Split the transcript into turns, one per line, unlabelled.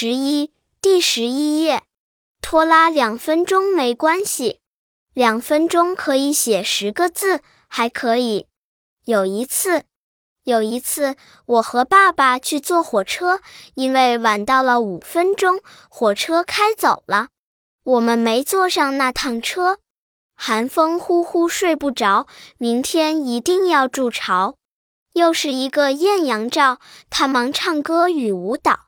十一，第十一页，拖拉两分钟没关系，两分钟可以写十个字，还可以。有一次有一次我和爸爸去坐火车，因为晚到了五分钟，火车开走了，我们没坐上那趟车。寒风呼呼睡不着，明天一定要筑巢。又是一个艳阳照，他忙唱歌与舞蹈。